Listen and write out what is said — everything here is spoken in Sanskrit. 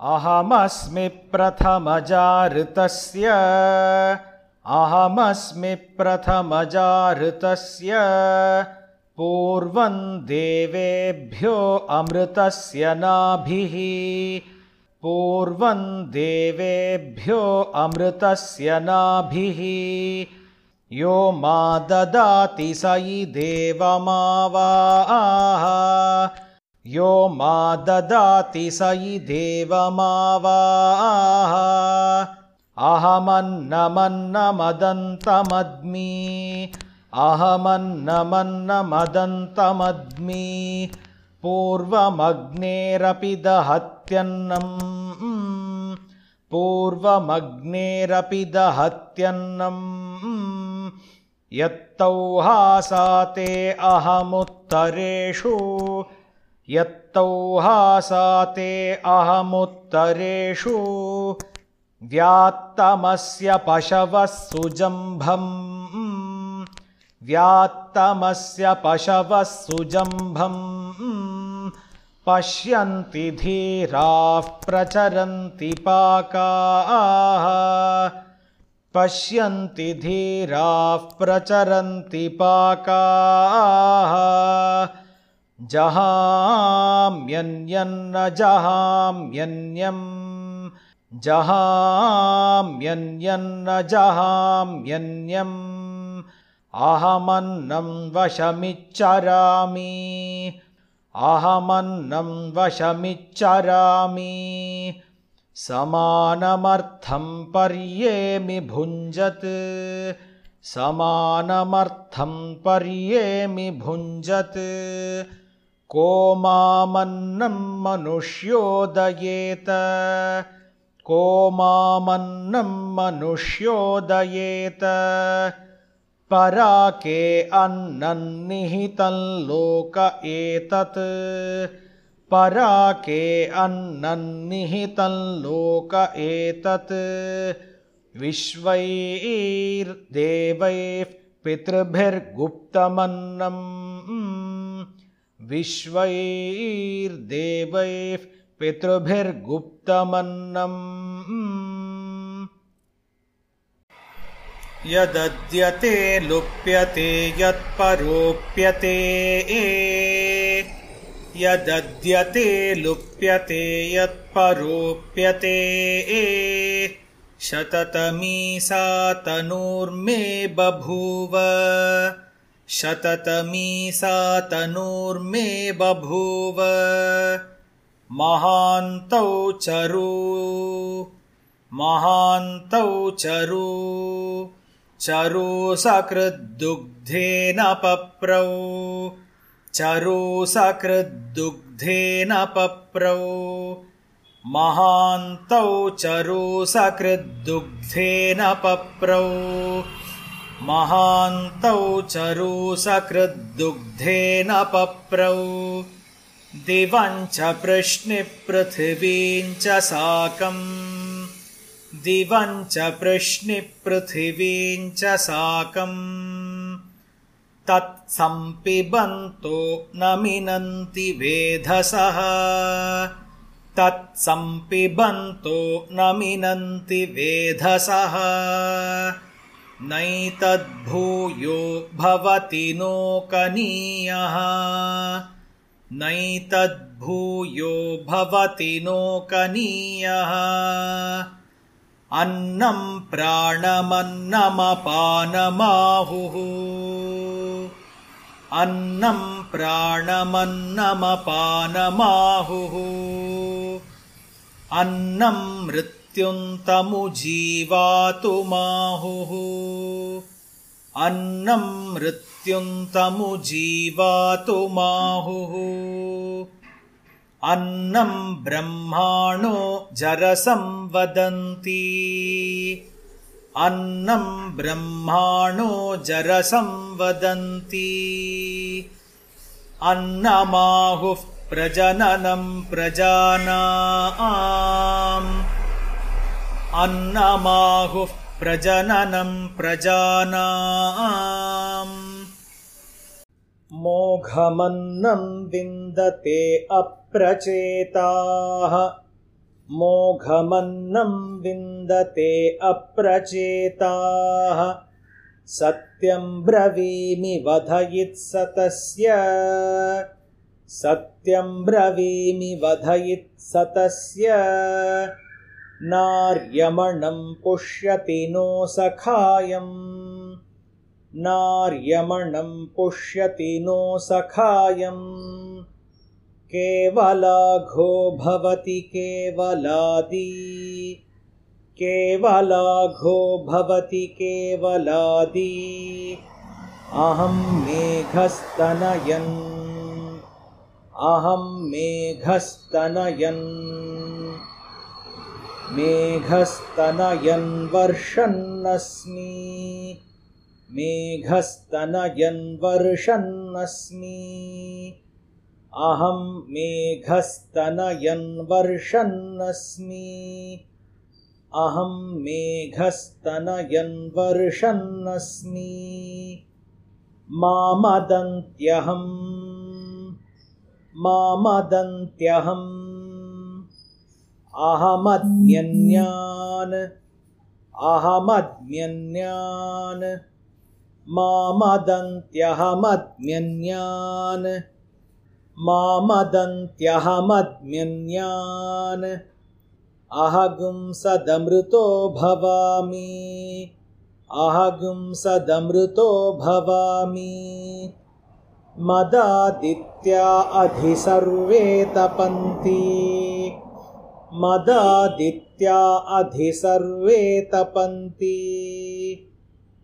अहमस्मि प्रथमजाऋतस्य अहमस्मि प्रथमजाऋतस्य पूर्वं देवेभ्यो अमृतस्य नाभिः। पूर्वं देवेभ्यो अमृतस्य नाभिः। यो मा ददाति स देवमावाः यो मा ददाति स इ देवमावाः। अहमन्नमन्नमदन्तमद्मि। अहमन्नमन्नमदन्तमद्मि। पूर्वमग्नेरपि दहत्यन्नम्। पूर्वमग्नेरपि दहत्यन्नम्। यत्तौ हासाते अहमुत्तरेषु यत्तौ हासाते अहमुत्तरेषु व्यात्तमस्य पशवः सुजम्भम्। व्यात्तमस्य पशवः सुजम्भम्। पश्यन्ति धीराः प्रचरन्ति पाकाः। पश्यन्ति धीराः प्रचरन्ति पाकाः जहाम्यन्यन्न जहाम्यन्यम् जहाम्यन्यन्न जहाम्यन्यम् अहमन्नं वशमिच्चरामि अहमन्नं वशमिच्चरामि समानमर्थं पर्येमि भुञ्जत्। समानमर्थं पर्येमि भुञ्जत् को मामन्नं मनुष्योदयेत? को मामन्नं मनुष्योदयेत? पराके अन्नन्निहितं लोक एतत्। पराके अन्नन्निहितं लोक एतत्। विश्वैर्देवैः पितृभिर्गुप्तमन्नम् विश्वैर्देवैः पितृभिर्गुप्तमन्नम्। यदद्यते लुप्यते यत्परोप्यते। यदद्यते लुप्यते यत्परोप्यते। शततमी सा तनूर्मे बभूव शततमी सा तनूर्मे बभूव। महान्तौ चरु। महान्तौ चरु। चरु सकृद्दुग्धेन पप्रौ। चरु सकृद्दुग्धेन पप्रौ। महान्तौ चरु सकृद्दुग्धेन पप्रौ महान्तौ चरु सकृद्दुग्धेन पप्रौ दिवञ्च पृथ्वीञ्च साकम्। दिवञ्च पृथ्वीञ्च साकम्। तत्सम्पिबन्तो न मिनन्ति वेधसः। तत्सम्पिबन्तो न मिनन्ति वेधसः नैतद्भूयो भवति नोकनीयः नैतद्भूयो भवति नोकनीयः अन्नं प्राणमन्नमपानमाहुः। अन्नं प्राणमन्नमपानमाहुः अन्नं मृत्युन्तमुजीवातुमाहुः अन्नं मृत्युन्तमुजीवातुमाहुः अन्नं ब्रह्माणो जरसं वदन्ति अन्नं ब्रह्माणो जरसं वदन्ति अन्नमाहुः प्रजननं प्रजानाम्। अन्नमाहुः प्रजननं प्रजानाम्। मोघमन्नं विन्दते अप्रचेताः। मोघमन्नं विन्दते अप्रचेताः। सत्यं ब्रवीमि वधयित्सतस्य सत्यं ब्रवीमि वधयित्सतस्य नार्यमणं पुष्यति नो सखायम्। नार्यमणं पुष्यति नो सखायम्। केवलाघो भवति केवलादी। केवलाघो भवति केवलादी। अहं मेघस्तनयन् अहं मेघस्तनयन्। मेघस्तनयन् वर्षन्नस्मि। मेघस्तनयन् वर्षन्नस्मि। अहं मेघस्तनयन् वर्षन्नस्मि। अहं मेघस्तनयन् वर्षन्नस्मि। मामदन्त्यहम् मामदन्त्यहम्। अहमद्यन्यान्। अहमद्यन्यान्। मामदन्त्यहमद्यन्यान्। मामदन्त्यहमद्यन्यान्। अहगुं सदमृतो भवामि। अहगुं सदमृतो भवामि मदादित्या अधि सर्वे तपन्ति। मदादित्या अधि सर्वे तपन्ति